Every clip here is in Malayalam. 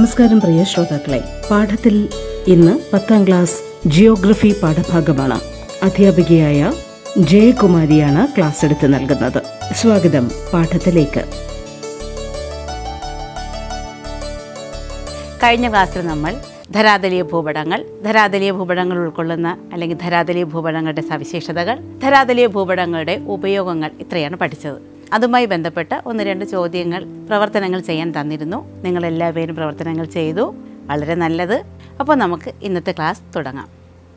നമസ്കാരം പ്രിയ ശ്രോതാക്കളെ. പാഠത്തിൽ ഇന്ന് പത്താം ക്ലാസ് ജിയോഗ്രഫി പാഠഭാഗമാണ്. അധ്യാപികയായ ജയകുമാരിയാണ് ക്ലാസ് എടുത്ത് നൽകുന്നത്. സ്വാഗതം പാഠത്തിലേക്ക്. കഴിഞ്ഞ ക്ലാസ്സിൽ നമ്മൾ ധരാതലീയ ഭൂപടങ്ങൾ ധരാതലീയ ഭൂപടങ്ങൾ ഉൾക്കൊള്ളുന്ന അല്ലെങ്കിൽ ധരാതലീയ ഭൂപടങ്ങളുടെ സവിശേഷതകൾ ധരാതലീയ ഭൂപടങ്ങളുടെ ഉപയോഗങ്ങൾ ഇത്രയാണ് പഠിച്ചത്. അതുമായി ബന്ധപ്പെട്ട ഒന്ന് രണ്ട് ചോദ്യങ്ങൾ പ്രവർത്തനങ്ങൾ ചെയ്യാൻ തന്നിരുന്നു. നിങ്ങൾ എല്ലാവരും പ്രവർത്തനങ്ങൾ ചെയ്തു. വളരെ നല്ലത്. അപ്പോൾ നമുക്ക് ഇന്നത്തെ ക്ലാസ് തുടങ്ങാം.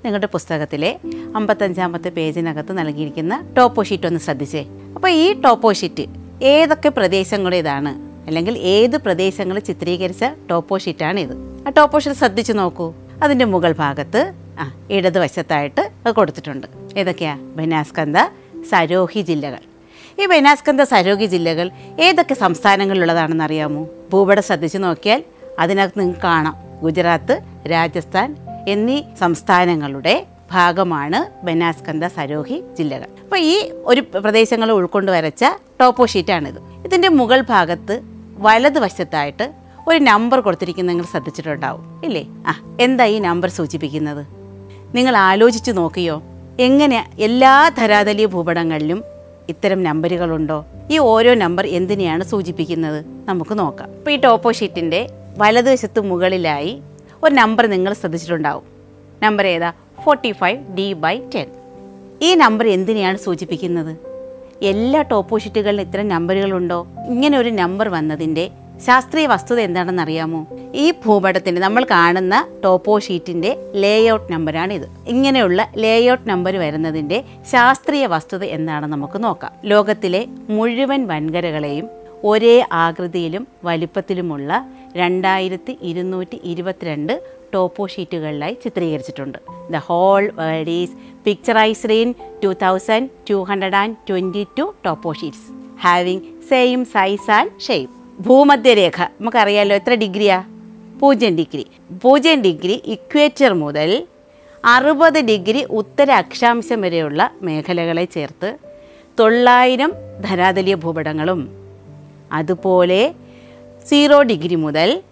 നിങ്ങളുടെ പുസ്തകത്തിലെ അമ്പത്തഞ്ചാമത്തെ പേജിനകത്ത് നൽകിയിരിക്കുന്ന ടോപ്പോ ഷീറ്റ് ഒന്ന് ശ്രദ്ധിച്ചേ. അപ്പോൾ ഈ ടോപ്പോ ഷീറ്റ് ഏതൊക്കെ പ്രദേശങ്ങളുടേതാണ്? അല്ലെങ്കിൽ ഏത് പ്രദേശങ്ങൾ ചിത്രീകരിച്ച ടോപ്പോ ഷീറ്റാണ് ഇത് ആ ടോപ്പോ ഷീറ്റ് ശ്രദ്ധിച്ചു നോക്കൂ. അതിന്റെ മുകൾ ഭാഗത്ത് ആ ഇടതുവശത്തായിട്ട് അത് കൊടുത്തിട്ടുണ്ട്. ഏതൊക്കെയാ? ബനാസ്കന്ത സരോഹി ജില്ലകൾ. ഈ ബനാസ്കന്ത സരോഹി ജില്ലകൾ ഏതൊക്കെ സംസ്ഥാനങ്ങളിലുള്ളതാണെന്ന് അറിയാമോ? ഭൂപടം ശ്രദ്ധിച്ചു നോക്കിയാൽ അതിനകത്ത് നിങ്ങൾക്ക് കാണാം. ഗുജറാത്ത് രാജസ്ഥാൻ എന്നീ സംസ്ഥാനങ്ങളുടെ ഭാഗമാണ് ബനാസ്കന്ത സരോഹി ജില്ലകൾ. അപ്പോൾ ഈ ഒരു പ്രദേശങ്ങൾ ഉൾക്കൊണ്ട് വരച്ച ടോപ്പോ ഷീറ്റാണിത്. ഇതിന്റെ മുകൾ ഭാഗത്ത് വലതുവശത്തായിട്ട് ഒരു നമ്പർ കൊടുത്തിരിക്കുന്നത് നിങ്ങൾ ശ്രദ്ധിച്ചിട്ടുണ്ടാവും ഇല്ലേ? ആ എന്താ ഈ നമ്പർ സൂചിപ്പിക്കുന്നത്? നിങ്ങൾ ആലോചിച്ച് നോക്കിയോ? എങ്ങനെ എല്ലാ ധരാതലീയ ഭൂപടങ്ങളിലും ഇത്തരം നമ്പറുകളുണ്ടോ? ഈ ഓരോ നമ്പർ എന്തിനെയാണ് സൂചിപ്പിക്കുന്നത്? നമുക്ക് നോക്കാം. ഇപ്പോൾ ഈ ടോപ്പോ ഷീറ്റിന്റെ വലതുവശത്ത് മുകളിലായി ഒരു നമ്പർ നിങ്ങൾ ശ്രദ്ധിച്ചിട്ടുണ്ടാവും. നമ്പർ ഏതാ? Forty five D by ten ഈ നമ്പർ എന്തിനെയാണ് സൂചിപ്പിക്കുന്നത്? എല്ലാ ടോപ്പോ ഷീറ്റുകളിലും ഇത്തരം നമ്പറുകളുണ്ടോ? ഇങ്ങനെ ഒരു നമ്പർ വന്നതിന്റെ ശാസ്ത്രീയ വസ്തുത എന്താണെന്ന് അറിയാമോ ഈ ഭൂപടത്തിന്റെ നമ്മൾ കാണുന്ന ടോപ്പോ ഷീറ്റിന്റെ ലേഔട്ട് നമ്പറാണിത് ഇങ്ങനെയുള്ള ലേഔട്ട് നമ്പർ വരുന്നതിന്റെ ശാസ്ത്രീയ വസ്തുത എന്താണെന്ന് നമുക്ക് നോക്കാം. ലോകത്തിലെ മുഴുവൻ വൻകരകളെയും ഒരേ ആകൃതിയിലും വലിപ്പത്തിലുമുള്ള രണ്ടായിരത്തി ഇരുന്നൂറ്റി ഇരുപത്തിരണ്ട് ടോപ്പോ ഷീറ്റുകളിലായി ചിത്രീകരിച്ചിട്ടുണ്ട്. The whole world is picturised in two thousand two hundred and twenty two topo sheets having same size and shape ഭൂമധ്യരേഖ. നമുക്കറിയാലോ എത്ര ഡിഗ്രിയാ? പൂജ്യം ഡിഗ്രി. പൂജ്യം ഡിഗ്രി ഇക്വേറ്റർ മുതൽ അറുപത് ഡിഗ്രി ഉത്തര അക്ഷാംശം വരെയുള്ള മേഖലകളെ ചേർത്ത് തൊള്ളായിരം ധരാതലീയ ഭൂപടങ്ങളും. അതുപോലെ സീറോ ഡിഗ്രി മുതൽ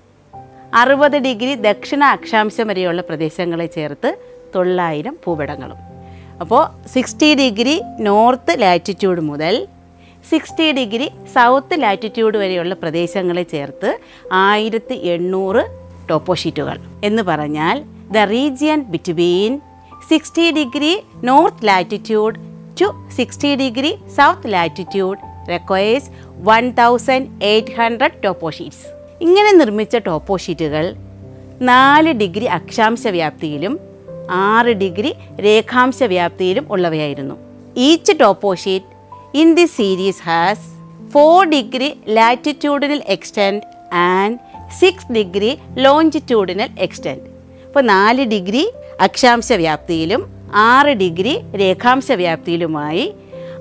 അറുപത് ഡിഗ്രി ദക്ഷിണ അക്ഷാംശം വരെയുള്ള പ്രദേശങ്ങളെ ചേർത്ത് തൊള്ളായിരം ഭൂപടങ്ങളും. അപ്പോൾ സിക്സ്റ്റി ഡിഗ്രി നോർത്ത് ലാറ്റിറ്റ്യൂഡ് മുതൽ സിക്സ്റ്റി ഡിഗ്രി സൗത്ത് ലാറ്റിറ്റ്യൂഡ് വരെയുള്ള പ്രദേശങ്ങളെ ചേർത്ത് ആയിരത്തി എണ്ണൂറ് ടോപ്പോഷീറ്റുകൾ എന്ന് പറഞ്ഞാൽ the region between sixty degree north latitude to sixty degree south latitude requires one thousand eight hundred toposheets ഇങ്ങനെ നിർമ്മിച്ച ടോപ്പോഷീറ്റുകൾ നാല് ഡിഗ്രി അക്ഷാംശ വ്യാപ്തിയിലും ആറ് ഡിഗ്രി രേഖാംശ വ്യാപ്തിയിലും ഉള്ളവയായിരുന്നു. Each topo in the series has four degree latitudinal extend and six degree longitudinal extend ഇപ്പോൾ നാല് ഡിഗ്രി അക്ഷാംശ വ്യാപ്തിയിലും ആറ് ഡിഗ്രി രേഖാംശ വ്യാപ്തിയിലുമായി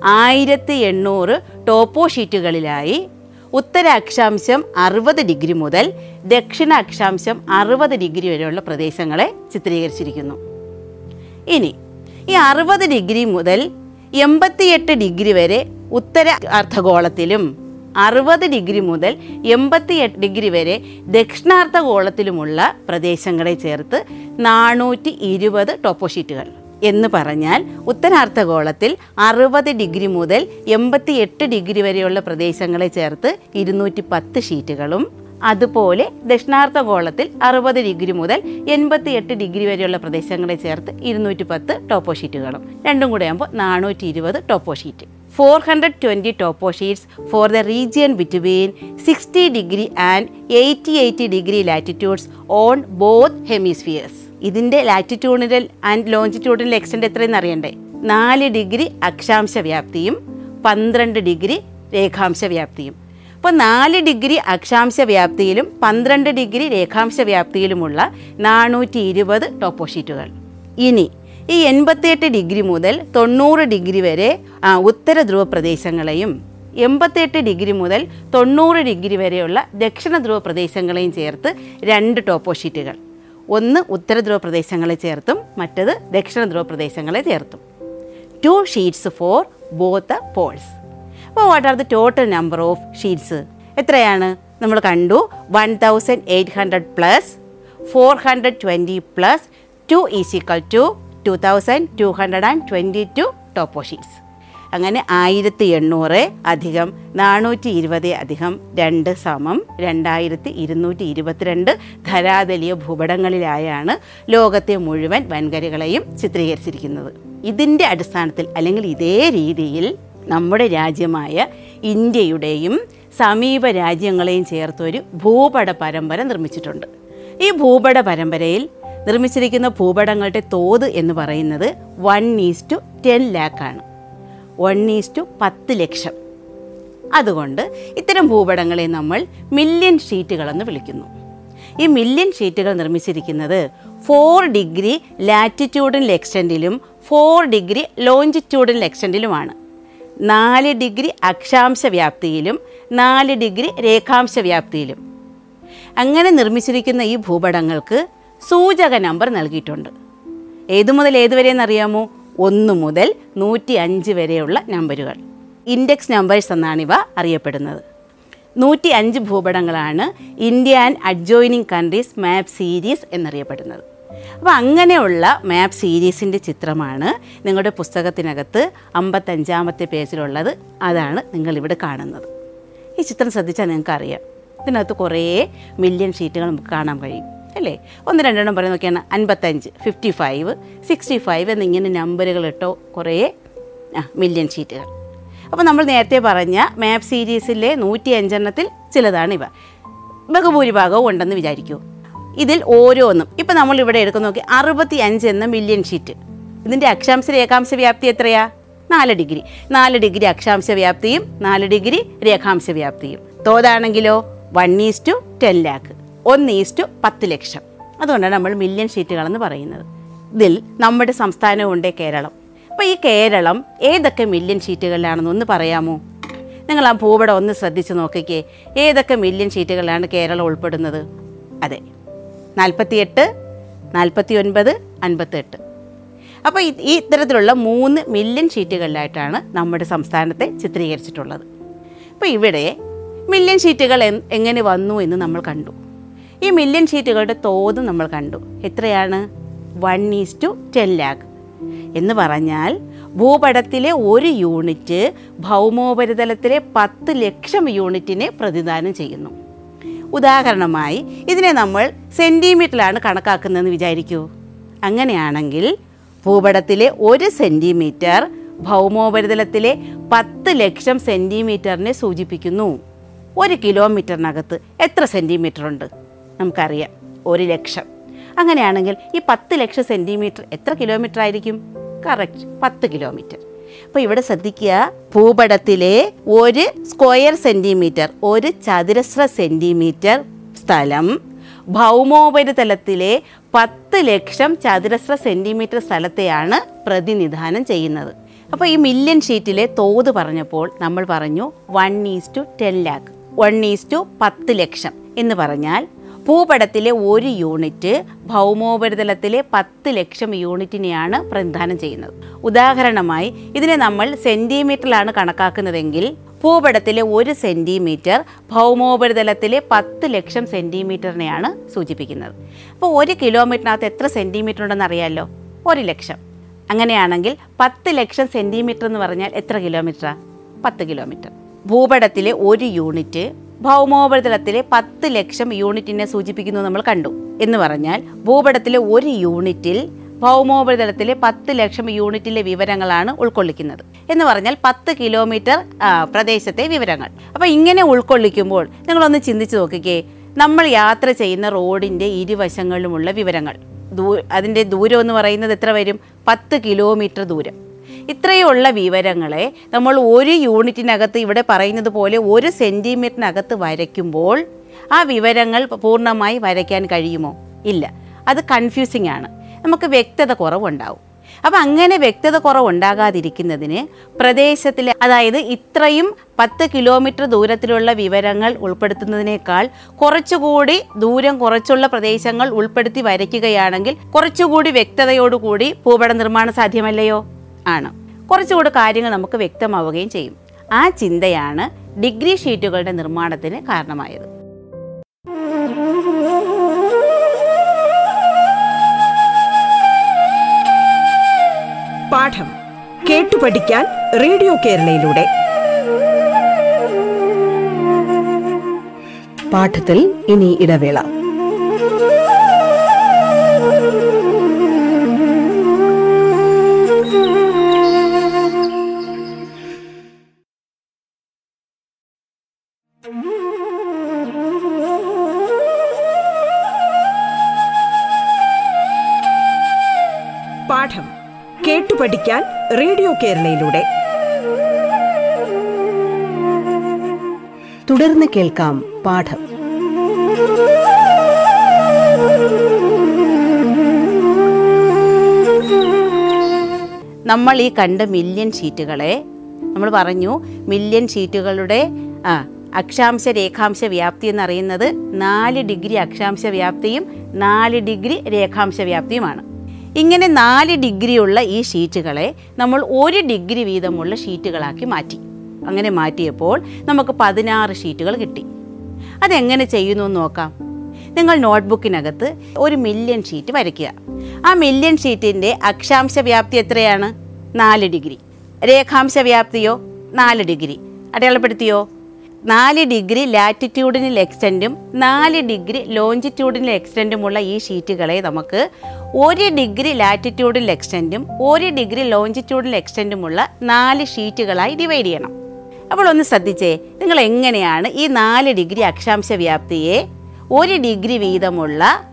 ആയിരത്തി എണ്ണൂറ് ടോപ്പോ ഷീറ്റുകളിലായി ഉത്തര അക്ഷാംശം അറുപത് ഡിഗ്രി മുതൽ ദക്ഷിണ അക്ഷാംശം അറുപത് ഡിഗ്രി വരെയുള്ള പ്രദേശങ്ങളെ ചിത്രീകരിച്ചിരിക്കുന്നു. ഇനി ഈ അറുപത് ഡിഗ്രി മുതൽ എൺപത്തിയെട്ട് ഡിഗ്രി വരെ ഉത്തര അർദ്ധഗോളത്തിലും അറുപത് ഡിഗ്രി മുതൽ എൺപത്തിയെട്ട് ഡിഗ്രി വരെ ദക്ഷിണാർദ്ധഗോളത്തിലുമുള്ള പ്രദേശങ്ങളെ ചേർത്ത് നാനൂറ്റി ഇരുപത് ടോപ്പോഷീറ്റുകൾ എന്ന് പറഞ്ഞാൽ ഉത്തരാർദ്ധഗോളത്തിൽ അറുപത് ഡിഗ്രി മുതൽ എൺപത്തിയെട്ട് ഡിഗ്രി വരെയുള്ള പ്രദേശങ്ങളെ ചേർത്ത് ഇരുന്നൂറ്റി പത്ത് ഷീറ്റുകളും അതുപോലെ ദക്ഷിണാർത്ഥ ഗോളത്തിൽ അറുപത് ഡിഗ്രി മുതൽ എൺപത്തിയെട്ട് ഡിഗ്രി വരെയുള്ള പ്രദേശങ്ങളെ ചേർത്ത് ഇരുന്നൂറ്റി പത്ത് ടോപ്പോ ഷീറ്റുകളും രണ്ടും കൂടെ ആകുമ്പോൾ നാനൂറ്റി ഇരുപത് topo sheet four hundred twenty topo sheets for the region between sixty degree and eighty eighty degree latitudes on both hemispheres ഇതിന്റെ ലാറ്റിറ്റ്യൂഡിനൽ ആൻഡ് ലോഞ്ചിറ്റ്യൂഡിനൽ എക്സ്റ്റൻഡ് എത്രയെന്ന് അറിയണ്ടേ? നാല് ഡിഗ്രി അക്ഷാംശ വ്യാപ്തിയും പന്ത്രണ്ട് ഡിഗ്രി രേഖാംശ വ്യാപ്തിയും. അപ്പോൾ നാല് ഡിഗ്രി അക്ഷാംശ വ്യാപ്തിയിലും പന്ത്രണ്ട് ഡിഗ്രി രേഖാംശ വ്യാപ്തിയിലുമുള്ള നാനൂറ്റി ഇരുപത് ടോപ്പോ ഷീറ്റുകൾ ഇനി ഈ എൺപത്തിയെട്ട് ഡിഗ്രി മുതൽ തൊണ്ണൂറ് ഡിഗ്രി വരെ ഉത്തര ധ്രുവ പ്രദേശങ്ങളെയും എൺപത്തിയെട്ട് ഡിഗ്രി മുതൽ തൊണ്ണൂറ് ഡിഗ്രി വരെയുള്ള ദക്ഷിണ ധ്രുവ പ്രദേശങ്ങളെയും ചേർത്ത് രണ്ട് ടോപ്പോ ഷീറ്റുകൾ ഒന്ന് ഉത്തര ധ്രുവ പ്രദേശങ്ങളെ ചേർത്തും മറ്റത് ദക്ഷിണ ധ്രുവ പ്രദേശങ്ങളെ ചേർത്തും. Two sheets for both poles അപ്പോൾ what are the total number of sheets എത്രയാണ്? നമ്മൾ കണ്ടു one thousand eight hundred plus four hundred twenty plus two is equal to two thousand two hundred and twenty two topo sheets അങ്ങനെ ആയിരത്തി എണ്ണൂറ് അധികം നാനൂറ്റി ഇരുപത് അധികം രണ്ട് സമം രണ്ടായിരത്തി ഇരുന്നൂറ്റി ഇരുപത്തിരണ്ട് ധരാതലീയ ഭൂപടങ്ങളിലായാണ് ലോകത്തെ മുഴുവൻ വൻകരകളെയും ചിത്രീകരിച്ചിരിക്കുന്നത്. ഇതിന്റെ അടിസ്ഥാനത്തിൽ അല്ലെങ്കിൽ ഇതേ രീതിയിൽ നമ്മുടെ രാജ്യമായ ഇന്ത്യയുടെയും സമീപ രാജ്യങ്ങളെയും ചേർത്തൊരു ഭൂപട പരമ്പര നിർമ്മിച്ചിട്ടുണ്ട്. ഈ ഭൂപട പരമ്പരയിൽ നിർമ്മിച്ചിരിക്കുന്ന ഭൂപടങ്ങളുടെ തോത് എന്ന് പറയുന്നത് വൺ ഈസ് ടു ടെൻ ലാക്കാണ് വൺ ഈസ് ടു പത്ത് ലക്ഷം. അതുകൊണ്ട് ഇത്തരം ഭൂപടങ്ങളെ നമ്മൾ മില്യൺ ഷീറ്റുകളെന്ന് വിളിക്കുന്നു. ഈ മില്യൺ ഷീറ്റുകൾ നിർമ്മിച്ചിരിക്കുന്നത് ഫോർ ഡിഗ്രി ലാറ്റിറ്റ്യൂഡിൽ എക്സ്റ്റന്റിലും ഫോർ ഡിഗ്രി ലോഞ്ചിറ്റ്യൂഡിൽ എക്സ്റ്റന്റിലുമാണ് നാല് ഡിഗ്രി അക്ഷാംശ വ്യാപ്തിയിലും നാല് ഡിഗ്രി രേഖാംശ വ്യാപ്തിയിലും. അങ്ങനെ നിർമ്മിച്ചിരിക്കുന്ന ഈ ഭൂപടങ്ങൾക്ക് സൂചക നമ്പർ നൽകിയിട്ടുണ്ട്. ഏതു മുതൽ ഏതുവരെ എന്നറിയാമോ ഒന്ന് മുതൽ നൂറ്റി അഞ്ച് വരെയുള്ള നമ്പറുകൾ. ഇൻഡെക്സ് നമ്പേഴ്സ് എന്നാണ് ഇവ അറിയപ്പെടുന്നത്. നൂറ്റി അഞ്ച് ഭൂപടങ്ങളാണ് India and adjoining countries map series എന്നറിയപ്പെടുന്നത്. അപ്പോൾ അങ്ങനെയുള്ള മാപ്പ് സീരീസിന്റെ ചിത്രമാണ് നിങ്ങളുടെ പുസ്തകത്തിനകത്ത് അമ്പത്തഞ്ചാമത്തെ പേജിലുള്ളത്. അതാണ് നിങ്ങളിവിടെ കാണുന്നത്. ഈ ചിത്രം ശ്രദ്ധിച്ചാൽ നിങ്ങൾക്ക് അറിയാം ഇതിനകത്ത് കുറേ മില്യൺ ഷീറ്റുകൾ നമുക്ക് കാണാൻ കഴിയും അല്ലേ? ഒന്ന് രണ്ടെണ്ണം പറയുന്ന നോക്കിയാണ്. അൻപത്തഞ്ച് ഫിഫ്റ്റി ഫൈവ് സിക്സ്റ്റി ഫൈവ് എന്നിങ്ങനെ നമ്പറുകൾ ഇട്ടോ കുറേ മില്യൺ ഷീറ്റുകൾ അപ്പോൾ നമ്മൾ നേരത്തെ പറഞ്ഞ മാപ്പ് സീരീസിലെ നൂറ്റി അഞ്ചെണ്ണത്തിൽ ചിലതാണ് ഇവ. ബഹുഭൂരിഭാഗവും ഉണ്ടെന്ന് വിചാരിക്കൂ. ഇതിൽ ഓരോന്നും. ഇപ്പം നമ്മൾ ഇവിടെ എടുക്കുന്ന നോക്കി അറുപത്തി അഞ്ച് എന്ന മില്യൺ ഷീറ്റ് ഇതിന്റെ അക്ഷാംശ രേഖാംശ വ്യാപ്തി എത്രയാ? നാല് ഡിഗ്രി. നാല് ഡിഗ്രി അക്ഷാംശ വ്യാപ്തിയും നാല് ഡിഗ്രി രേഖാംശ വ്യാപ്തിയും. തോതാണെങ്കിലോ? One is to ten lakh ഒന്ന് ഈസ് ടു പത്ത് ലക്ഷം. അതുകൊണ്ടാണ് നമ്മൾ മില്യൺ ഷീറ്റുകളെന്ന് പറയുന്നത്. ഇതിൽ നമ്മുടെ സംസ്ഥാനമുണ്ട് കേരളം. അപ്പോൾ ഈ കേരളം ഏതൊക്കെ മില്യൺ ഷീറ്റുകളിലാണെന്ന് ഒന്ന് പറയാമോ? നിങ്ങൾ ആ ഭൂപടം ഒന്ന് ശ്രദ്ധിച്ച് നോക്കിക്കേ. ഏതൊക്കെ മില്യൺ ഷീറ്റുകളിലാണ് കേരളം ഉൾപ്പെടുന്നത്? അതെ. നാൽപ്പത്തിയെട്ട് നാൽപ്പത്തി ഒൻപത് അൻപത്തെട്ട്. അപ്പോൾ ഈ- ഇത്തരത്തിലുള്ള മൂന്ന് മില്യൺ ഷീറ്റുകളിലായിട്ടാണ് നമ്മുടെ സംസ്ഥാനത്തെ ചിത്രീകരിച്ചിട്ടുള്ളത്. അപ്പോൾ ഇവിടെ മില്യൺ ഷീറ്റുകൾ എങ്ങനെ വന്നു എന്ന് നമ്മൾ കണ്ടു. ഈ മില്യൺ ഷീറ്റുകളുടെ തോത് നമ്മൾ കണ്ടു. എത്രയാണ്? One is to ten lakh എന്ന് പറഞ്ഞാൽ ഭൂപടത്തിലെ ഒരു യൂണിറ്റ് ഭൗമോപരിതലത്തിലെ പത്ത് ലക്ഷം യൂണിറ്റിനെ പ്രതിദാനം ചെയ്യുന്നു. ഉദാഹരണമായി ഇതിനെ നമ്മൾ സെന്റിമീറ്ററിലാണ് കണക്കാക്കുന്നതെന്ന് വിചാരിക്കൂ. അങ്ങനെയാണെങ്കിൽ ഭൂപടത്തിലെ ഒരു സെന്റിമീറ്റർ ഭൗമോപരിതലത്തിലെ പത്ത് ലക്ഷം സെന്റിമീറ്ററിനെ സൂചിപ്പിക്കുന്നു. ഒരു കിലോമീറ്ററിനകത്ത് എത്ര സെന്റിമീറ്റർ ഉണ്ട് നമുക്കറിയാം ഒരു ലക്ഷം. അങ്ങനെയാണെങ്കിൽ ഈ പത്ത് ലക്ഷം സെന്റിമീറ്റർ എത്ര കിലോമീറ്റർ ആയിരിക്കും കറക്റ്റ് പത്ത് കിലോമീറ്റർ. അപ്പോൾ ഇവിടെ ശ്രദ്ധിക്കുക. ഭൂപടത്തിലെ ഒരു സ്ക്വയർ സെന്റിമീറ്റർ ഒരു ചതുരശ്ര സെന്റിമീറ്റർ സ്ഥലം. ഭൗമോപരിതലത്തിലെ പത്ത് ലക്ഷം ചതുരശ്ര സെന്റിമീറ്റർ സ്ഥലത്തെയാണ് പ്രതിനിധാനം ചെയ്യുന്നത്. അപ്പോൾ ഈ മില്യൺ ഷീറ്റിലെ തോത് പറഞ്ഞപ്പോൾ നമ്മൾ പറഞ്ഞു one is to ten lakh one is to പത്ത് ലക്ഷം എന്ന് പറഞ്ഞാൽ ഭൂപടത്തിലെ ഒരു യൂണിറ്റ് ഭൗമോപരിതലത്തിലെ പത്ത് ലക്ഷം യൂണിറ്റിനെയാണ് പ്രതിദാനം ചെയ്യുന്നത്. ഉദാഹരണമായി ഇതിനെ നമ്മൾ സെന്റിമീറ്ററിലാണ് കണക്കാക്കുന്നതെങ്കിൽ ഭൂപടത്തിലെ ഒരു സെന്റിമീറ്റർ ഭൗമോപരിതലത്തിലെ പത്ത് ലക്ഷം സെന്റിമീറ്ററിനെയാണ് സൂചിപ്പിക്കുന്നത്. അപ്പോൾ ഒരു കിലോമീറ്ററിനകത്ത് എത്ര സെന്റിമീറ്റർ ഉണ്ടെന്ന് അറിയാമല്ലോ ഒരു ലക്ഷം. അങ്ങനെയാണെങ്കിൽ പത്ത് ലക്ഷം സെന്റിമീറ്റർ എന്ന് പറഞ്ഞാൽ എത്ര കിലോമീറ്ററാണ് പത്ത് കിലോമീറ്റർ. ഭൂപടത്തിലെ ഒരു യൂണിറ്റ് ഭൗമോപരിതലത്തിലെ പത്ത് ലക്ഷം യൂണിറ്റിനെ സൂചിപ്പിക്കുന്നു നമ്മൾ കണ്ടു. എന്ന് പറഞ്ഞാൽ ഭൂപടത്തിലെ ഒരു യൂണിറ്റിൽ ഭൗമോപരിതലത്തിലെ പത്ത് ലക്ഷം യൂണിറ്റിലെ വിവരങ്ങളാണ് ഉൾക്കൊള്ളിക്കുന്നത്. എന്ന് പറഞ്ഞാൽ പത്ത് കിലോമീറ്റർ പ്രദേശത്തെ വിവരങ്ങൾ. അപ്പോൾ ഇങ്ങനെ ഉൾക്കൊള്ളിക്കുമ്പോൾ നിങ്ങളൊന്ന് ചിന്തിച്ച് നോക്കിക്കേ. നമ്മൾ യാത്ര ചെയ്യുന്ന റോഡിന്റെ ഇരുവശങ്ങളിലുമുള്ള വിവരങ്ങൾ. ദൂ അതിന്റെ ദൂരം എന്ന് പറയുന്നത് എത്ര വരും? പത്ത് കിലോമീറ്റർ ദൂരം. ഇത്രയുള്ള വിവരങ്ങളെ നമ്മൾ ഒരു യൂണിറ്റിനകത്ത് ഇവിടെ പറയുന്നത് പോലെ ഒരു സെന്റിമീറ്ററിനകത്ത് വരയ്ക്കുമ്പോൾ ആ വിവരങ്ങൾ പൂർണമായി വരയ്ക്കാൻ കഴിയുമോ? ഇല്ല. അത് കൺഫ്യൂസിംഗ് ആണ്. നമുക്ക് വ്യക്തത കുറവുണ്ടാവും. അപ്പം അങ്ങനെ വ്യക്തത കുറവുണ്ടാകാതിരിക്കുന്നതിന് പ്രദേശത്തിലെ അതായത് ഇത്രയും പത്ത് കിലോമീറ്റർ ദൂരത്തിലുള്ള വിവരങ്ങൾ ഉൾപ്പെടുത്തുന്നതിനേക്കാൾ കുറച്ചുകൂടി ദൂരം കുറച്ചുള്ള പ്രദേശങ്ങൾ ഉൾപ്പെടുത്തി വരയ്ക്കുകയാണെങ്കിൽ കുറച്ചുകൂടി വ്യക്തതയോടുകൂടി ഭൂപട നിർമ്മാണം സാധ്യമല്ലയോ? ആണ്. കുറച്ചുകൂടി കാര്യങ്ങൾ നമുക്ക് വ്യക്തമാവുകയും ചെയ്യും. ആ ചിന്തയാണ് ഡിഗ്രി ഷീറ്റുകളുടെ നിർമ്മാണത്തിന് കാരണമായത്. പാഠം കേട്ടു പഠിക്കാൻ റേഡിയോ കേരളയിലൂടെ. പാഠത്തിൽ ഇനി ഇടവേള. പഠിക്കാൻ റേഡിയോ കേരളയിലൂടെ. തുടർന്ന് കേൾക്കാം പാഠം. നമ്മൾ ഈ കണ്ട മില്യൺ ഷീറ്റുകളെ നമ്മൾ പറഞ്ഞു മില്യൺ ഷീറ്റുകളുടെ ആ അക്ഷാംശ രേഖാംശ വ്യാപ്തി എന്നറിയുന്നത് നാല് ഡിഗ്രി അക്ഷാംശ വ്യാപ്തിയും നാല് ഡിഗ്രി രേഖാംശ വ്യാപ്തിയുമാണ്. ഇങ്ങനെ നാല് ഡിഗ്രിയുള്ള ഈ ഷീറ്റുകളെ നമ്മൾ ഒരു ഡിഗ്രി വീതമുള്ള ഷീറ്റുകളാക്കി മാറ്റി. അങ്ങനെ മാറ്റിയപ്പോൾ നമുക്ക് പതിനാറ് ഷീറ്റുകൾ കിട്ടി. അതെങ്ങനെ ചെയ്യുന്നു എന്ന് നോക്കാം. നിങ്ങൾ നോട്ട്ബുക്കിനകത്ത് ഒരു മില്യൺ ഷീറ്റ് വരയ്ക്കുക. ആ മില്യൺ ഷീറ്റിന്റെ അക്ഷാംശ വ്യാപ്തി എത്രയാണ്? നാല് ഡിഗ്രി. രേഖാംശ വ്യാപ്തിയോ? നാല് ഡിഗ്രി. അടയാളപ്പെടുത്തിയോ? നാല് ഡിഗ്രി ലാറ്റിറ്റ്യൂഡിനൽ എക്സ്റ്റന്റും നാല് ഡിഗ്രി ലോഞ്ചിറ്റ്യൂഡിനൽ എക്സ്റ്റന്റുമുള്ള ഈ ഷീറ്റുകളെ നമുക്ക് ഒരു ഡിഗ്രി ലാറ്റിറ്റ്യൂഡിനൽ എക്സ്റ്റന്റും ഒരു ഡിഗ്രി ലോഞ്ചിറ്റ്യൂഡിനൽ എക്സ്റ്റന്റുമുള്ള നാല് ഷീറ്റുകളായി ഡിവൈഡ് ചെയ്യണം. അപ്പോൾ ഒന്ന് ശ്രദ്ധിച്ചേ നിങ്ങൾ എങ്ങനെയാണ് ഈ നാല് ഡിഗ്രി അക്ഷാംശ വ്യാപ്തിയെ ഒരു ഡിഗ്രി വീതമുള്ള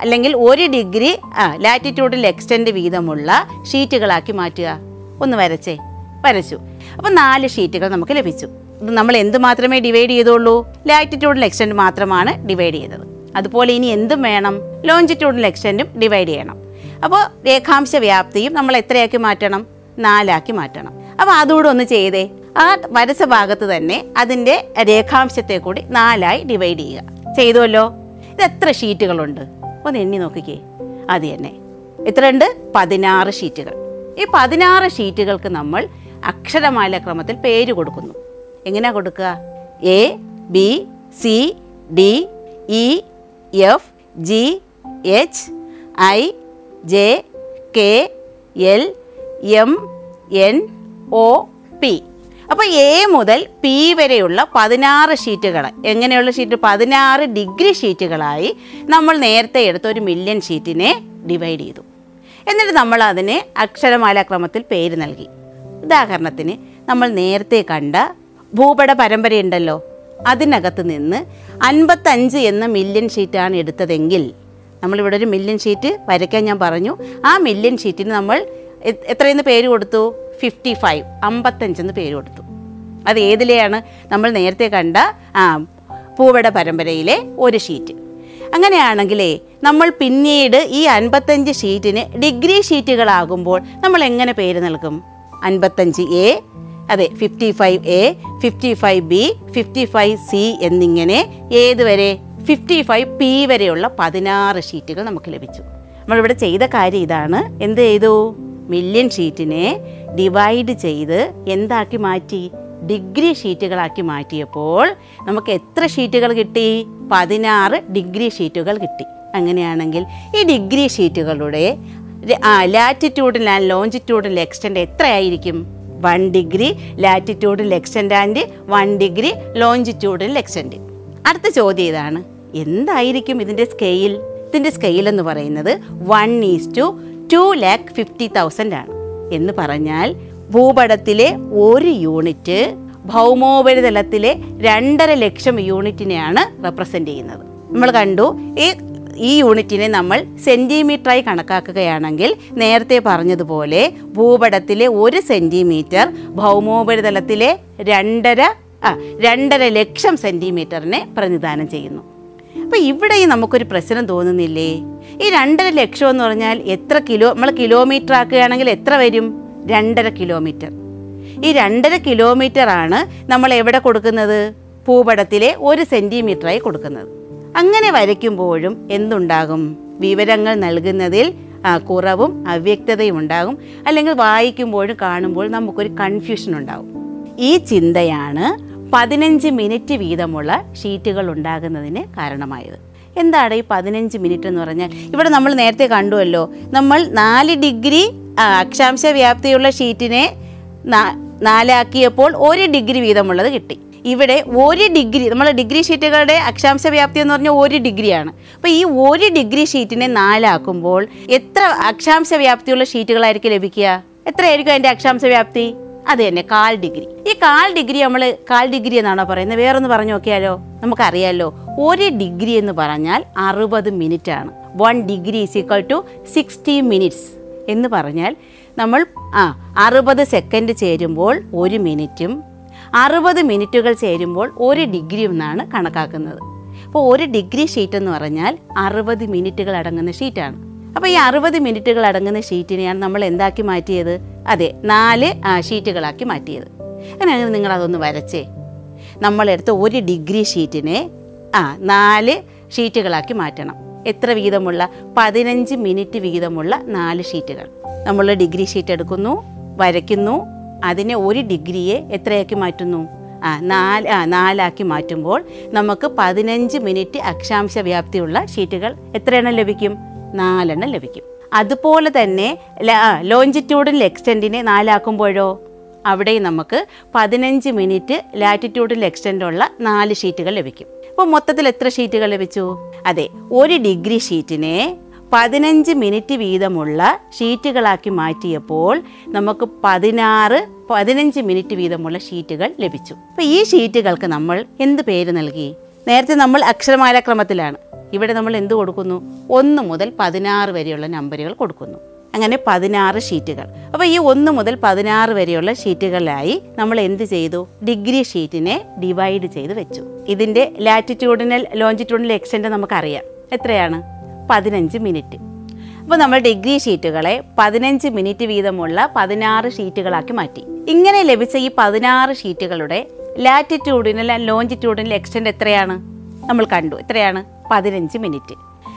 അല്ലെങ്കിൽ ഒരു ഡിഗ്രി ആ ലാറ്റിറ്റ്യൂഡിൽ എക്സ്റ്റൻഡ് വീതമുള്ള ഷീറ്റുകളാക്കി മാറ്റുക? ഒന്ന് വരച്ചേ വരച്ചു. അപ്പോൾ നാല് ഷീറ്റുകൾ നമുക്ക് ലഭിച്ചു. ഇത് നമ്മൾ എന്ത് മാത്രമേ ഡിവൈഡ് ചെയ്തുള്ളൂ? ലാറ്റിറ്റ്യൂഡിൽ എക്സ്റ്റൻഡ് മാത്രമാണ് ഡിവൈഡ് ചെയ്തത് അതുപോലെ ഇനി എന്തും വേണം? ലോഞ്ചിറ്റ്യൂഡിൽ എക്സ്റ്റൻഡും ഡിവൈഡ് ചെയ്യണം. അപ്പോൾ രേഖാംശ വ്യാപ്തിയും നമ്മൾ എത്രയാക്കി മാറ്റണം? നാലാക്കി മാറ്റണം. അപ്പോൾ അതുകൂടെ ഒന്ന് ചെയ്തേ. ആ വരച്ച ഭാഗത്ത് തന്നെ അതിന്റെ രേഖാംശത്തെ കൂടി നാലായി ഡിവൈഡ് ചെയ്യുക. ചെയ്തുവല്ലോ? ഇത് എത്ര ഷീറ്റുകളുണ്ട്? ഒന്ന് എണ്ണി നോക്കിക്കേ. അത് തന്നെ. എത്രയുണ്ട്? പതിനാറ് ഷീറ്റുകൾ. ഈ പതിനാറ് ഷീറ്റുകൾക്ക് നമ്മൾ അക്ഷരമാല ക്രമത്തിൽ പേര് കൊടുക്കുന്നു. എങ്ങനെയാ കൊടുക്കുക? A B C D E F G H I J K L M N O P അപ്പോൾ എ മുതൽ പി വരെയുള്ള പതിനാറ് ഷീറ്റുകൾ. എങ്ങനെയുള്ള ഷീറ്റ്? പതിനാറ് ഡിഗ്രി ഷീറ്റുകളായി നമ്മൾ നേരത്തെ എടുത്ത ഒരു മില്യൺ ഷീറ്റിനെ ഡിവൈഡ് ചെയ്തു. എന്നിട്ട് നമ്മൾ അതിന് അക്ഷരമാലാക്രമത്തിൽ പേര് നൽകി. ഉദാഹരണത്തിന് നമ്മൾ നേരത്തെ കണ്ട ഭൂപട പരമ്പരയുണ്ടല്ലോ അതിനകത്ത് നിന്ന് അൻപത്തഞ്ച് എന്ന മില്യൺ ഷീറ്റാണ് എടുത്തതെങ്കിൽ നമ്മളിവിടെ ഒരു മില്യൺ ഷീറ്റ് വരയ്ക്കാൻ ഞാൻ പറഞ്ഞു. ആ മില്യൺ ഷീറ്റിന് നമ്മൾ എത്രയെന്ന് പേര് കൊടുത്തു? ഫിഫ്റ്റി ഫൈവ് അമ്പത്തഞ്ചെന്ന് പേര് കൊടുത്തു. അത് ഏതിലെയാണ്? നമ്മൾ നേരത്തെ കണ്ട ആ പൂവട പരമ്പരയിലെ ഒരു ഷീറ്റ് അങ്ങനെയാണെങ്കിലേ നമ്മൾ പിന്നീട് ഈ അൻപത്തഞ്ച് ഷീറ്റിന് ഡിഗ്രി ഷീറ്റുകളാകുമ്പോൾ നമ്മൾ എങ്ങനെ പേര് നൽകും? അൻപത്തഞ്ച് എ അതെ fifty five A fifty five B fifty five C എന്നിങ്ങനെ ഏതുവരെ ഫിഫ്റ്റി ഫൈവ് പി വരെയുള്ള പതിനാറ് ഷീറ്റുകൾ നമുക്ക് ലഭിച്ചു. നമ്മളിവിടെ ചെയ്ത കാര്യം ഇതാണ്. എന്ത് ചെയ്തു? മില്യൺ ഷീറ്റിനെ ഡിവൈഡ് ചെയ്ത് എന്താക്കി മാറ്റി? ഡിഗ്രി ഷീറ്റുകളാക്കി മാറ്റിയപ്പോൾ നമുക്ക് എത്ര ഷീറ്റുകൾ കിട്ടി? പതിനാറ് ഡിഗ്രി ഷീറ്റുകൾ കിട്ടി. അങ്ങനെയാണെങ്കിൽ ഈ ഡിഗ്രി ഷീറ്റുകളുടെ ലാറ്റിറ്റ്യൂഡിൽ ആൻഡ് ലോഞ്ചിറ്റ്യൂഡിൽ എക്സ്റ്റൻഡ് എത്രയായിരിക്കും? വൺ ഡിഗ്രി ലാറ്റിറ്റ്യൂഡിൽ എക്സ്റ്റൻഡ് ആൻഡ് വൺ ഡിഗ്രി ലോഞ്ചിറ്റ്യൂഡിൽ എക്സ്റ്റൻഡ് അടുത്ത ചോദ്യം ഇതാണ്. എന്തായിരിക്കും ഇതിന്റെ സ്കെയിൽ ഇതിന്റെ സ്കെയിൽ എന്ന് പറയുന്നത് one is to two lakh fifty thousand ആണ്. എന്ന് പറഞ്ഞാൽ ഭൂപടത്തിലെ ഒരു യൂണിറ്റ് ഭൗമോപരിതലത്തിലെ രണ്ടര ലക്ഷം യൂണിറ്റിനെയാണ് റെപ്രസെന്റ് ചെയ്യുന്നത്. നമ്മൾ കണ്ടു ഈ ഈ യൂണിറ്റിനെ നമ്മൾ സെന്റിമീറ്ററായി കണക്കാക്കുകയാണെങ്കിൽ നേരത്തെ പറഞ്ഞതുപോലെ ഭൂപടത്തിലെ ഒരു സെന്റിമീറ്റർ ഭൗമോപരിതലത്തിലെ രണ്ടര ആ രണ്ടര ലക്ഷം സെന്റിമീറ്ററിനെ പ്രതിനിധാനം ചെയ്യുന്നു. അപ്പോൾ ഇവിടെയും നമുക്കൊരു പ്രശ്നം തോന്നുന്നില്ലേ? ഈ രണ്ടര ലക്ഷം എന്ന് പറഞ്ഞാൽ എത്ര കിലോ നമ്മൾ കിലോമീറ്റർ ആക്കുകയാണെങ്കിൽ എത്ര വരും? രണ്ടര കിലോമീറ്റർ. ഈ രണ്ടര കിലോമീറ്റർ ആണ് നമ്മൾ എവിടെ കൊടുക്കുന്നത്? ഭൂപടത്തിലെ ഒരു സെന്റിമീറ്ററായി കൊടുക്കുന്നത്. അങ്ങനെ വരയ്ക്കുമ്പോഴും എന്തുണ്ടാകും? വിവരങ്ങൾ നൽകുന്നതിൽ കുറവും അവ്യക്തതയും ഉണ്ടാകും. അല്ലെങ്കിൽ വായിക്കുമ്പോഴും കാണുമ്പോഴും നമുക്കൊരു കൺഫ്യൂഷൻ ഉണ്ടാകും ഈ ചിന്തയാണ് പതിനഞ്ച് മിനിറ്റ് വീതമുള്ള ഷീറ്റുകൾ ഉണ്ടാകുന്നതിന് കാരണമായത്. എന്താണ് ഈ പതിനഞ്ച് മിനിറ്റ് എന്ന് പറഞ്ഞാൽ? ഇവിടെ നമ്മൾ നേരത്തെ കണ്ടുവല്ലോ. നമ്മൾ നാല് ഡിഗ്രി അക്ഷാംശ വ്യാപ്തിയുള്ള ഷീറ്റിനെ നാലാക്കിയപ്പോൾ ഒരു ഡിഗ്രി വീതമുള്ളത് കിട്ടി. ഇവിടെ ഒരു ഡിഗ്രി നമ്മൾ ഡിഗ്രി ഷീറ്റുകളുടെ അക്ഷാംശ വ്യാപ്തി എന്ന് പറഞ്ഞാൽ ഒരു ഡിഗ്രിയാണ്. അപ്പോൾ ഈ ഒരു ഡിഗ്രി ഷീറ്റിനെ നാലാക്കുമ്പോൾ എത്ര അക്ഷാംശ വ്യാപ്തിയുള്ള ഷീറ്റുകളായിരിക്കും ലഭിക്കുക? എത്രയായിരിക്കും അതിന്റെ അക്ഷാംശ വ്യാപ്തി? അത് തന്നെ കാൽ ഡിഗ്രി. ഈ കാൽ ഡിഗ്രി നമ്മൾ കാൽ ഡിഗ്രി എന്നാണോ പറയുന്നത്? വേറൊന്ന് പറഞ്ഞു നോക്കിയാലോ? നമുക്കറിയാലോ. ഒരു ഡിഗ്രി എന്ന് പറഞ്ഞാൽ അറുപത് മിനിറ്റ് ആണ് one degree is equal to sixty minutes എന്ന് പറഞ്ഞാൽ നമ്മൾ ആ അറുപത് സെക്കൻഡ് ചേരുമ്പോൾ ഒരു മിനിറ്റും അറുപത് മിനിറ്റുകൾ ചേരുമ്പോൾ ഒരു ഡിഗ്രി എന്നാണ് കണക്കാക്കുന്നത്. അപ്പോൾ ഒരു ഡിഗ്രി ഷീറ്റ് എന്ന് പറഞ്ഞാൽ അറുപത് മിനിറ്റുകൾ അടങ്ങുന്ന ഷീറ്റാണ്. അപ്പോൾ ഈ അറുപത് മിനിറ്റുകൾ അടങ്ങുന്ന ഷീറ്റിനെയാണ് നമ്മൾ എന്താക്കി മാറ്റിയത്? അതെ നാല് ഷീറ്റുകളാക്കി മാറ്റിയത്. അങ്ങനെയാണെങ്കിൽ നിങ്ങൾ അതൊന്ന് വരച്ചേ. നമ്മളെടുത്ത ഒരു ഡിഗ്രി ഷീറ്റിനെ ആ നാല് ഷീറ്റുകളാക്കി മാറ്റണം. എത്ര വീതമുള്ള? പതിനഞ്ച് മിനിറ്റ് വീതമുള്ള നാല് ഷീറ്റുകൾ. നമ്മൾ ഡിഗ്രി ഷീറ്റ് എടുക്കുന്നു വരയ്ക്കുന്നു അതിനെ ഒരു ഡിഗ്രിയെ എത്രയാക്കി മാറ്റുന്നു? ആ നാല് ആ നാലാക്കി മാറ്റുമ്പോൾ നമുക്ക് പതിനഞ്ച് മിനിറ്റ് അക്ഷാംശ വ്യാപ്തിയുള്ള ഷീറ്റുകൾ എത്രയെണ്ണം ലഭിക്കും? നാലെണ്ണം ലഭിക്കും. അതുപോലെ തന്നെ ലോഞ്ചിറ്റ്യൂഡിൽ എക്സ്റ്റെൻഡിനെ നാലാക്കുമ്പോഴോ? അവിടെ നമുക്ക് പതിനഞ്ച് മിനിറ്റ് ലാറ്റിറ്റ്യൂഡിൽ എക്സ്റ്റെൻഡുള്ള നാല് ഷീറ്റുകൾ ലഭിക്കും. അപ്പോൾ മൊത്തത്തിൽ എത്ര ഷീറ്റുകൾ ലഭിച്ചു? അതെ ഒരു ഡിഗ്രി ഷീറ്റിനെ പതിനഞ്ച് മിനിറ്റ് വീതമുള്ള ഷീറ്റുകളാക്കി മാറ്റിയപ്പോൾ നമുക്ക് പതിനാറ് പതിനഞ്ച് മിനിറ്റ് വീതമുള്ള ഷീറ്റുകൾ ലഭിച്ചു. അപ്പോൾ ഈ ഷീറ്റുകൾക്ക് നമ്മൾ എന്ത് പേര് നൽകി? നേരത്തെ നമ്മൾ അക്ഷരമാലാക്രമത്തിലാണ് ഇവിടെ നമ്മൾ എന്ത് കൊടുക്കുന്നു? ഒന്ന് മുതൽ പതിനാറ് വരെയുള്ള നമ്പറുകൾ കൊടുക്കുന്നു. അങ്ങനെ പതിനാറ് ഷീറ്റുകൾ. അപ്പോൾ ഈ ഒന്ന് മുതൽ പതിനാറ് വരെയുള്ള ഷീറ്റുകളിലായി നമ്മൾ എന്ത് ചെയ്തു? ഡിഗ്രി ഷീറ്റിനെ ഡിവൈഡ് ചെയ്ത് വെച്ചു. ഇതിന്റെ ലാറ്റിറ്റ്യൂഡിനൽ ലോഞ്ചിറ്റ്യൂഡിനൽ എക്സ്റ്റെൻഡ് നമുക്കറിയാം. എത്രയാണ്? പതിനഞ്ച് മിനിറ്റ്. അപ്പോൾ നമ്മൾ ഡിഗ്രി ഷീറ്റുകളെ പതിനഞ്ച് മിനിറ്റ് വീതമുള്ള പതിനാറ് ഷീറ്റുകളാക്കി മാറ്റി. ഇങ്ങനെ ലഭിച്ച ഈ പതിനാറ് ഷീറ്റുകളുടെ ലാറ്റിറ്റ്യൂഡിനൽ ആൻഡ് ലോഞ്ചിറ്റ്യൂഡിനൽ എക്സ്റ്റൻഡ് എത്രയാണ്? നമ്മൾ കണ്ടു. എത്രയാണ്? പതിനഞ്ച് മിനിറ്റ്.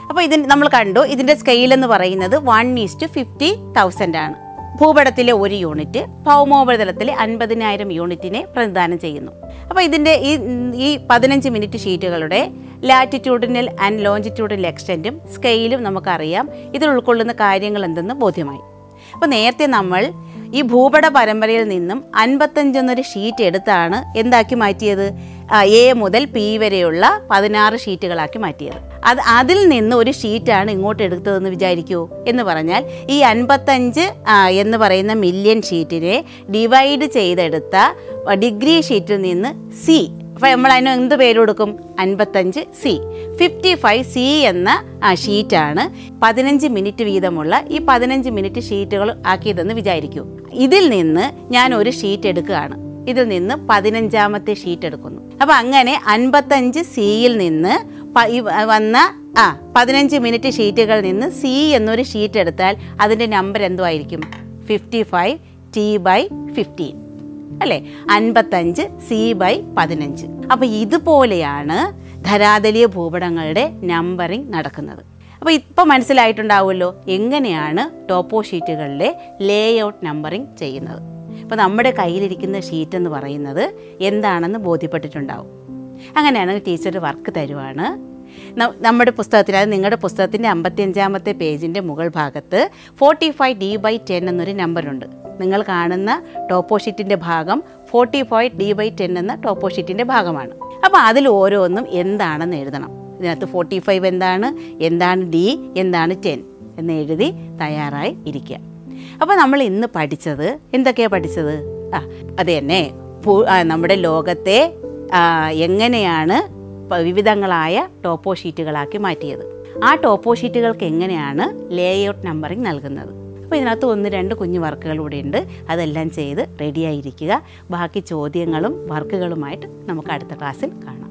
അപ്പോൾ ഇതിന് നമ്മൾ കണ്ടു ഇതിന്റെ സ്കെയിൽ എന്ന് പറയുന്നത് വൺ ഈസ്റ്റ് ഫിഫ്റ്റി തൗസൻഡ് ആണ്. ഭൂപടത്തിലെ ഒരു യൂണിറ്റ് ഭൗമോപരിതലത്തിലെ അൻപതിനായിരം യൂണിറ്റിനെ പ്രതിദാനം ചെയ്യുന്നു. അപ്പോൾ ഇതിന്റെ ഈ ഈ പതിനഞ്ച് മിനിറ്റ് ഷീറ്റുകളുടെ ലാറ്റിറ്റ്യൂഡിനൽ ആൻഡ് ലോഞ്ചിറ്റ്യൂഡിനൽ എക്സ്റ്റന്റും സ്കെയിലും നമുക്കറിയാം. ഇതിൽ ഉൾക്കൊള്ളുന്ന കാര്യങ്ങൾ എന്തെന്ന് ബോധ്യമായി. അപ്പോൾ നേരത്തെ നമ്മൾ ഈ ഭൂപട പരമ്പരയിൽ നിന്നും അൻപത്തഞ്ചെന്നൊരു ഷീറ്റ് എടുത്താണ് എന്താക്കി മാറ്റിയത്? എ മുതൽ പി വരെയുള്ള പതിനാറ് ഷീറ്റുകളാക്കി മാറ്റിയത്. അത് അതിൽ നിന്ന് ഒരു ഷീറ്റാണ് ഇങ്ങോട്ട് എടുത്തതെന്ന് വിചാരിക്കൂ എന്ന് പറഞ്ഞാൽ ഈ അൻപത്തഞ്ച് എന്ന് പറയുന്ന മില്യൺ ഷീറ്റിനെ ഡിവൈഡ് ചെയ്തെടുത്ത ഡിഗ്രി ഷീറ്റിൽ നിന്ന് സി അപ്പോൾ നമ്മൾ അതിന് എന്ത് പേര് കൊടുക്കും? അൻപത്തഞ്ച് സി ഫിഫ്റ്റി ഫൈവ് സി എന്ന ഷീറ്റാണ് പതിനഞ്ച് മിനിറ്റ് വീതമുള്ള ഈ പതിനഞ്ച് മിനിറ്റ് ഷീറ്റുകൾ ആക്കിയതെന്ന് വിചാരിക്കൂ. ഇതിൽ നിന്ന് ഞാൻ ഒരു ഷീറ്റ് എടുക്കുകയാണ്. ഇതിൽ നിന്ന് പതിനഞ്ചാമത്തെ ഷീറ്റ് എടുക്കുന്നു. അപ്പോൾ അങ്ങനെ അൻപത്തഞ്ച് സിയിൽ നിന്ന് വന്ന ആ പതിനഞ്ച് മിനിറ്റ് ഷീറ്റുകളിൽ നിന്ന് സി എന്നൊരു ഷീറ്റ് എടുത്താൽ അതിന്റെ നമ്പർ എന്തോ ആയിരിക്കും fifty five T by fifteen അല്ലേ? അൻപത്തഞ്ച് സി ബൈ പതിനഞ്ച്. അപ്പോൾ ഇതുപോലെയാണ് ധരാതലീയ ഭൂപടങ്ങളുടെ നമ്പറിംഗ് നടക്കുന്നത്. അപ്പോൾ ഇപ്പോൾ മനസ്സിലായിട്ടുണ്ടാവുമല്ലോ എങ്ങനെയാണ് ടോപ്പോ ഷീറ്റുകളിലെ ലേ ഔട്ട് നമ്പറിംഗ് ചെയ്യുന്നത്. അപ്പോൾ നമ്മുടെ കയ്യിലിരിക്കുന്ന ഷീറ്റ് എന്ന് പറയുന്നത് എന്താണെന്ന് ബോധ്യപ്പെട്ടിട്ടുണ്ടാവും. അങ്ങനെയാണ് ടീച്ചർ വർക്ക് തരുവാണ്. നമ്മുടെ പുസ്തകത്തിൽ അത് നിങ്ങളുടെ പുസ്തകത്തിന്റെ അമ്പത്തിയഞ്ചാമത്തെ പേജിന്റെ മുകൾ ഭാഗത്ത് forty five D by ten എന്നൊരു നമ്പറുണ്ട് നിങ്ങൾ കാണുന്ന ടോപ്പോ ഷീറ്റിന്റെ ഭാഗം forty five D by ten എന്ന ടോപ്പോ ഷീറ്റിന്റെ ഭാഗമാണ്. അപ്പോൾ അതിൽ ഓരോന്നും എന്താണെന്ന് എഴുതണം. ഇതിനകത്ത് ഫോർട്ടി ഫൈവ് എന്താണ്? എന്താണ് ഡി എന്താണ് ടെൻ എന്ന് എഴുതി തയ്യാറായി ഇരിക്കുക. അപ്പോൾ നമ്മൾ ഇന്ന് പഠിച്ചത് എന്തൊക്കെയാണ് പഠിച്ചത്? ആ അത് തന്നെ. നമ്മുടെ ലോകത്തെ എങ്ങനെയാണ് വിവിധങ്ങളായ ടോപ്പോ ഷീറ്റുകളാക്കി മാറ്റിയത്. ആ ടോപ്പോ ഷീറ്റുകൾക്ക് എങ്ങനെയാണ് ലേഔട്ട് നമ്പറിംഗ് നൽകുന്നത്? അപ്പോൾ ഇതിനകത്ത് ഒന്ന് രണ്ട് കുഞ്ഞു വർക്കുകൾ ഉണ്ട്. അതെല്ലാം ചെയ്ത് റെഡിയായിരിക്കുക ബാക്കി ചോദ്യങ്ങളും വർക്കുകളുമായിട്ട് നമുക്ക് അടുത്ത ക്ലാസ്സിൽ കാണാം.